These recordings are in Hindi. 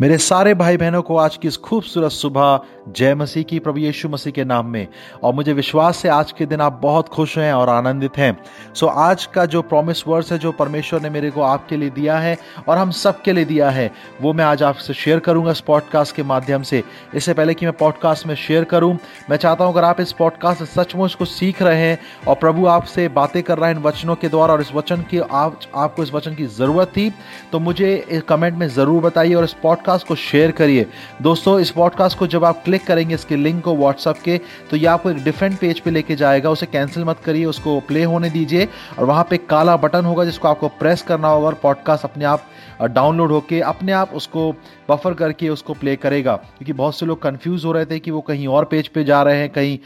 मेरे सारे भाई बहनों को आज की इस खूबसूरत सुबह जय मसीह की प्रभु यीशु मसीह के नाम में। और मुझे विश्वास है आज के दिन आप बहुत खुश हैं और आनंदित हैं। सो आज का जो प्रॉमिस वर्ड्स है जो परमेश्वर ने मेरे को आपके लिए दिया है और हम सब के लिए दिया है वो मैं आज आपसे शेयर करूँगा इस पॉडकास्ट के माध्यम से। इससे पहले कि मैं पॉडकास्ट में शेयर करूँ मैं चाहता हूँ अगर आप इस पॉडकास्ट से सचमुच को सीख रहे हैं और प्रभु आपसे बातें कर रहे हैं इन वचनों के द्वारा और इस वचन की आप, आपको इस वचन की ज़रूरत थी तो मुझे कमेंट में ज़रूर बताइए और इस पॉडकास्ट पॉडकास्ट को शेयर करिए। दोस्तों, इस पॉडकास्ट को जब आप क्लिक करेंगे, इसके लिंक को व्हाट्सअप के तो ये आपको एक डिफरेंट पेज पे लेके जाएगा। उसे कैंसिल मत करिए, उसको प्ले होने दीजिए। और वहाँ पे काला बटन होगा, जिसको आपको प्रेस करना होगा और पॉडकास्ट अपने आप डाउनलोड होके अपने आप उसको बफर करके उसको प्ले करेगा। क्योंकि बहुत से लोग कंफ्यूज हो रहे थे कि वो कहीं और पेज पे जा रहे हैं, कहीं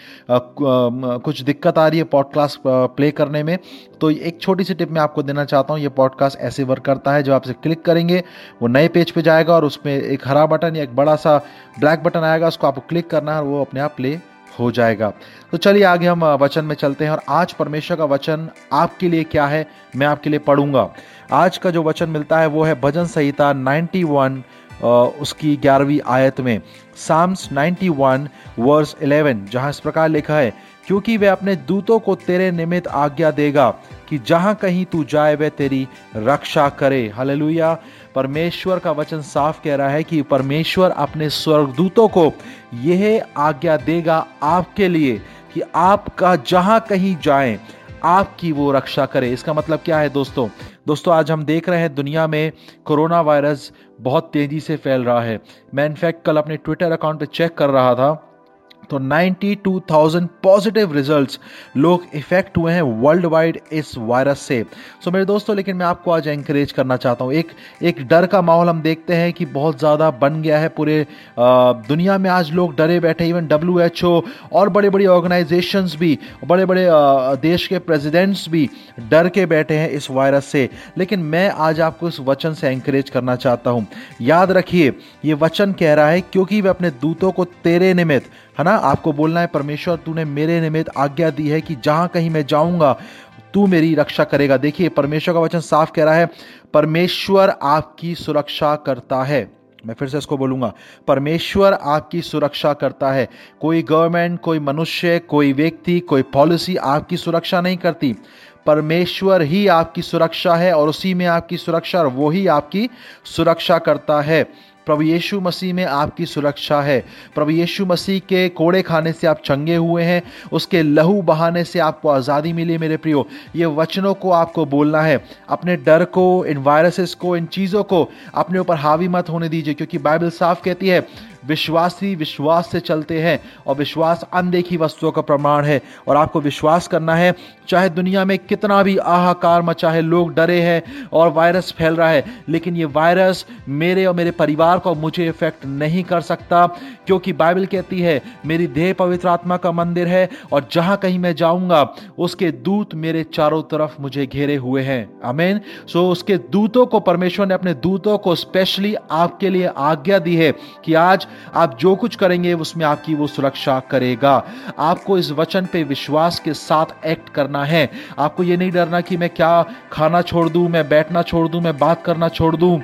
कुछ दिक्कत आ रही है पॉडकास्ट प्ले करने में। तो एक छोटी सी टिप मैं आपको देना चाहता हूँ, ये पॉडकास्ट ऐसे वर्क करता है जब आप इसे क्लिक करेंगे, वो नए पेज पे जाएगा और उसमें एक हरा बटन या एक बड़ा सा ब्लैक बटन आएगा, उसको आपको क्लिक करना है और वो अपने आप प्ले हो जाएगा। तो चलिए आगे हम वचन में चलते हैं और आज परमेश्वर का वचन आपके लिए क्या है, मैं आपके लिए पढ़ूँगा। आज का जो वचन मिलता है वो है भजन संहिता 91 उसकी ग्यारहवीं आयत में। साम्स 91 वर्स 11 जहाँ इस प्रकार लिखा है, क्योंकि वह अपने दूतों को तेरे निमित्त आज्ञा देगा कि जहाँ कहीं तू जाए, वह तेरी रक्षा करे। हालेलुया परमेश्वर का वचन साफ़ कह रहा है कि परमेश्वर अपने स्वर्गदूतों को यह आज्ञा देगा आपके लिए कि आपका जहाँ कहीं जाए, आपकी वो रक्षा करे। इसका मतलब क्या है दोस्तों? दोस्तों, आज हम देख रहे हैं दुनिया में कोरोना वायरस बहुत तेज़ी से फैल रहा है। मैं इनफैक्ट कल अपने ट्विटर अकाउंट पर चेक कर रहा था तो 92,000 पॉजिटिव रिजल्ट्स लोग इफ़ेक्ट हुए हैं वर्ल्ड वाइड इस वायरस से। सो so, मेरे दोस्तों लेकिन मैं आपको आज एंकरेज करना चाहता हूँ एक एक डर का माहौल हम देखते हैं कि बहुत ज़्यादा बन गया है पूरे दुनिया में आज लोग डरे बैठे इवन डब्ल्यू एच ओ और बड़े बड़ी ऑर्गेनाइजेशंस भी बड़े बड़े देश के प्रेसिडेंट्स भी डर के बैठे हैं इस वायरस से। लेकिन मैं आज आपको इस वचन से एंकरेज करना चाहता हूँ। याद रखिए ये वचन कह रहा है क्योंकि वे अपने दूतों को तेरे निमित्त है ना? आपको बोलना है, परमेश्वर, तूने मेरे निमित्त आज्ञा दी है कि जहाँ कहीं मैं जाऊँगा, तू मेरी रक्षा करेगा। देखिए, परमेश्वर का वचन साफ़ कह रहा है, परमेश्वर आपकी सुरक्षा करता है। मैं फिर से इसको बोलूँगा, परमेश्वर आपकी सुरक्षा करता है। कोई गवर्नमेंट कोई मनुष्य, कोई व्यक्ति, कोई पॉलिसी आपकी सुरक्षा नहीं करती। परमेश्वर ही आपकी सुरक्षा है और उसी में आपकी सुरक्षा और वो ही आपकी सुरक्षा करता है। प्रभु यीशु मसीह में आपकी सुरक्षा है। प्रभु यीशु मसीह के कोड़े खाने से आप चंगे हुए हैं। उसके लहू बहाने से आपको आज़ादी मिली मेरे प्रियो। ये वचनों को आपको बोलना है। अपने डर को, इन वायरसेस को, इन चीज़ों को अपने ऊपर हावी मत होने दीजिए, क्योंकि बाइबल साफ़ कहती है विश्वासी विश्वास से चलते हैं और विश्वास अनदेखी वस्तुओं का प्रमाण है। और आपको विश्वास करना है, चाहे दुनिया में कितना भी आहाकार मचा है लोग डरे हैं और वायरस फैल रहा है, लेकिन ये वायरस मेरे और मेरे परिवार को मुझे इफ़ेक्ट नहीं कर सकता, क्योंकि बाइबल कहती है, मेरी देह पवित्र आत्मा का मंदिर है और जहाँ कहीं मैं जाऊँगा, उसके दूत मेरे चारों तरफ़ मुझे घेरे हुए हैं। अमेन सो उसके दूतों को, परमेश्वर ने अपने दूतों को स्पेशली आपके लिए आज्ञा दी है कि आज आप जो कुछ करेंगे, उसमें आपकी वो सुरक्षा करेगा। आपको इस वचन पे विश्वास के साथ एक्ट करना है। आपको ये नहीं डरना कि मैं क्या खाना छोड़ दूँ, मैं बैठना छोड़ दूँ, मैं बात करना छोड़ दूँ।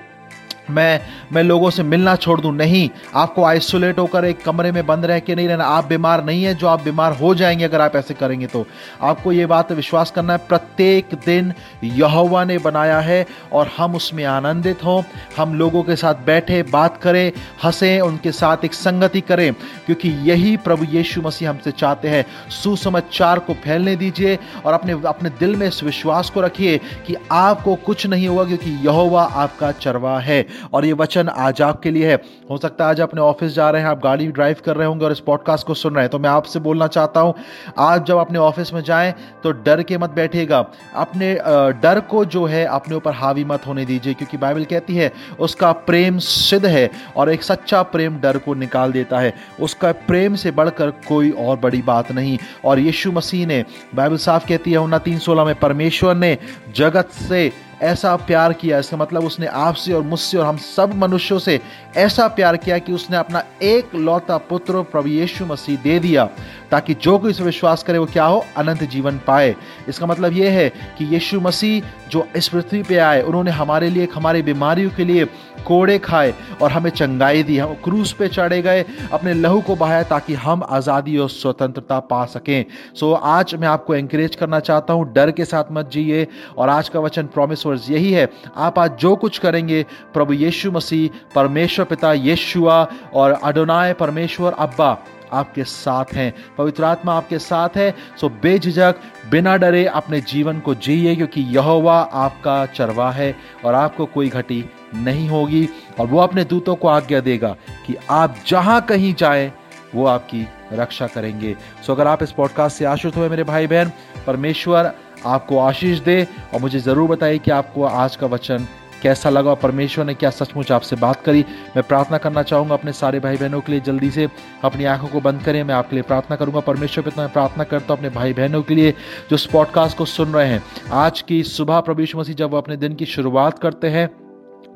मैं मैं लोगों से मिलना छोड़ दूँ। नहीं, आपको आइसोलेट होकर एक कमरे में बंद रह के नहीं रहना। आप बीमार नहीं है, जो आप बीमार हो जाएँगे अगर आप ऐसे करेंगे तो। आपको ये बात विश्वास करना है, प्रत्येक दिन यहोवा ने बनाया है और हम उसमें आनंदित हों। हम लोगों के साथ बैठे, बात करें, हंसें, उनके साथ एक संगति करें, क्योंकि यही प्रभु यीशु मसीह हमसे चाहते हैं। सुसमाचार को फैलने दीजिए और अपने अपने दिल में इस विश्वास को रखिए कि आपको कुछ नहीं होगा, क्योंकि यहोवा आपका चरवा है। और ये वचन आज आपके लिए है। हो सकता है आज अपने ऑफ़िस जा रहे हैं, आप गाड़ी ड्राइव कर रहे होंगे और इस पॉडकास्ट को सुन रहे हैं। तो मैं आपसे बोलना चाहता हूँ, आज जब अपने ऑफ़िस में जाएँ तो डर के मत बैठिएगा। अपने डर को जो है अपने ऊपर हावी मत होने दीजिए, क्योंकि बाइबल कहती है, उसका प्रेम सिद्ध है और एक सच्चा प्रेम डर को निकाल देता है। उसका प्रेम से बढ़कर कोई और बड़ी बात नहीं। और यीशु मसीह ने, बाइबल साफ़ कहती है, उन्ना तीन सोलह में, परमेश्वर ने जगत से ऐसा प्यार किया, इसका मतलब उसने आपसे और मुझसे और हम सब मनुष्यों से ऐसा प्यार किया कि उसने अपना एक लौता पुत्र प्रभु यीशु मसीह दे दिया। ताकि जो कोई इस विश्वास करे वो क्या हो? अनंत जीवन पाए। इसका मतलब ये है कि यीशु मसीह जो इस पृथ्वी पे आए उन्होंने हमारे लिए हमारी बीमारियों के लिए कोड़े खाए और हमें चंगाई दी। हम क्रूस पे चढ़े गए अपने लहू को बहाया ताकि हम आज़ादी और स्वतंत्रता पा सकें। सो so, आज मैं आपको एंकरेज करना चाहता हूँ डर के साथ मत जिए और आज का वचन प्रॉमिस वर्स यही है आप आज जो कुछ करेंगे प्रभु यीशु मसीह परमेश्वर पिता यीशुआ और अडोनाय परमेश्वर अब्बा आपके साथ हैं। पवित्र आत्मा आपके साथ है। सो बेझिझक, बिना डरे अपने जीवन को जिए, क्योंकि यहोवा आपका चरवा है और आपको कोई घटी नहीं होगी और वो अपने दूतों को आज्ञा देगा कि आप जहाँ कहीं जाए, वो आपकी रक्षा करेंगे। सो अगर आप इस पॉडकास्ट से आश्रित हुए मेरे भाई बहन परमेश्वर आपको आशीष दे और मुझे ज़रूर बताइए कि आपको आज का वचन कैसा लगा परमेश्वर ने क्या सचमुच आपसे बात करी? मैं प्रार्थना करना चाहूँगा अपने सारे भाई बहनों के लिए जल्दी से अपनी आँखों को बंद करें। मैं आपके लिए प्रार्थना करूँगा। परमेश्वर पिता मैं प्रार्थना करता हूँ अपने भाई बहनों के लिए जो इस पॉडकास्ट को सुन रहे हैं। आज की सुबह प्रभु मसीह जब वो अपने दिन की शुरुआत करते हैं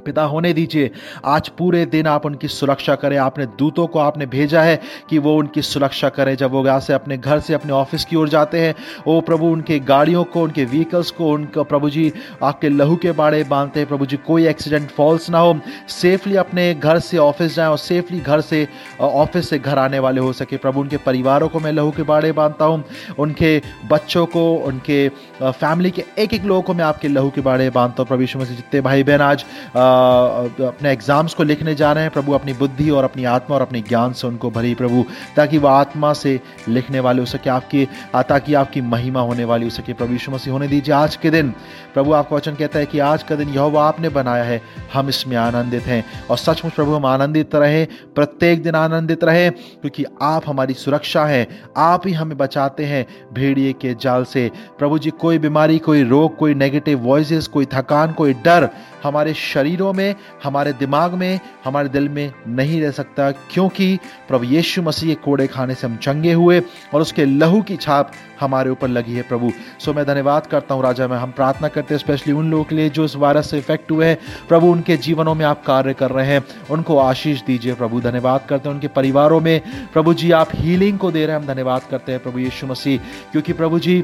पिता होने दीजिए। आज पूरे दिन आप उनकी सुरक्षा करें। आपने दूतों को आपने भेजा है कि वो उनकी सुरक्षा करें। जब वो यहाँ से अपने घर से अपने ऑफ़िस की ओर जाते हैं वो प्रभु, उनके गाड़ियों को, उनके व्हीकल्स को, उनका प्रभु जी आपके लहू के बाड़े बांधते हैं। प्रभु जी, कोई एक्सीडेंट फॉल्स ना हो। सेफली अपने घर से ऑफ़िस जाएँ और सेफली घर से ऑफ़िस से घर आने वाले हो सके। प्रभु, उनके परिवारों को मैं लहू के बाड़े बांधता हूँ। उनके बच्चों को, उनके फैमिली के एक एक लोगों को मैं आपके लहू के बाड़े बांधता हूँ। प्रभु यीशु मसीह, जितने भाई बहन आज अपने एग्ज़ाम्स को लिखने जा रहे हैं। प्रभु अपनी बुद्धि और अपनी आत्मा और अपने ज्ञान से उनको भरी प्रभु, ताकि वह आत्मा से लिखने वाले हो सके, आपकी ताकि आपकी महिमा होने वाली हो सके। प्रभु यीशु मसीह, होने दीजिए आज के दिन। प्रभु, आपका वचन कहता है कि आज का दिन यह आपने बनाया है। हम इसमें आनंदित हैं। और सचमुच प्रभु, हम आनंदित रहें। प्रत्येक दिन आनंदित रहें, क्योंकि आप हमारी सुरक्षा है। आप ही हमें बचाते हैं भेड़िए के जाल से। प्रभु जी, कोई बीमारी, कोई रोग, कोई नेगेटिव वॉइस कोई थकान, कोई डर हमारे शरीरों में, हमारे दिमाग में, हमारे दिल में नहीं रह सकता, क्योंकि प्रभु यीशु मसीह के कोड़े खाने से हम चंगे हुए और उसके लहू की छाप हमारे ऊपर लगी है प्रभु। सो मैं धन्यवाद करता हूँ राजा, मैं हम प्रार्थना करते हैं स्पेशली उन लोगों के लिए जो इस वायरस से इफ़ेक्ट हुए हैं। प्रभु, उनके जीवनों में आप कार्य कर रहे हैं, उनको आशीष दीजिए प्रभु। धन्यवाद करते हैं उनके परिवारों में। प्रभु जी, आप हीलिंग को दे रहे हैं, हम धन्यवाद करते हैं प्रभु यीशु मसीह, क्योंकि प्रभु जी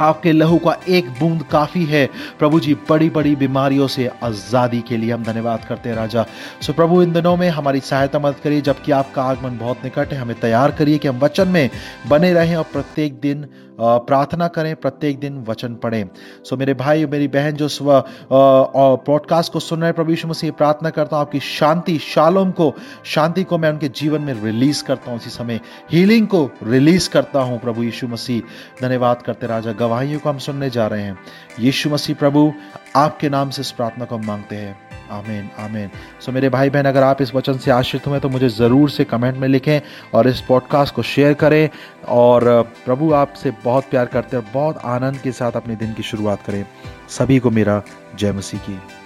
आपके लहू का एक बूंद काफ़ी है। प्रभु जी बड़ी बड़ी बीमारियों से आज़ादी के लिए हम धन्यवाद करते हैं राजा। सो प्रभु, इन दिनों में हमारी सहायता मदद करिए, जबकि आपका आगमन बहुत निकट है। हमें तैयार करिए कि हम वचन में बने रहें और प्रत्येक दिन प्रार्थना करें, प्रत्येक दिन वचन पढ़ें। सो मेरे भाई और मेरी बहन जो स्व पॉडकास्ट को सुन रहे प्रभु यीशु मसीह प्रार्थना करता हूँ आपकी शांति, शालोम को, शांति को मैं उनके जीवन में रिलीज़ करता हूँ। उसी समय हीलिंग को रिलीज़ करता हूँ, प्रभु यीशु मसीह। धन्यवाद करते राजा, गवाहियों को हम सुनने जा रहे हैं। यीशु मसीह, प्रभु आपके नाम से इस प्रार्थना को हम मांगते हैं। आमीन आमीन। सो मेरे भाई बहन अगर आप इस वचन से आश्रित हुए तो मुझे ज़रूर से कमेंट में लिखें और इस पॉडकास्ट को शेयर करें और प्रभु आपसे बहुत प्यार करते हैं और बहुत आनंद के साथ अपने दिन की शुरुआत करें। सभी को मेरा जय मसीह की।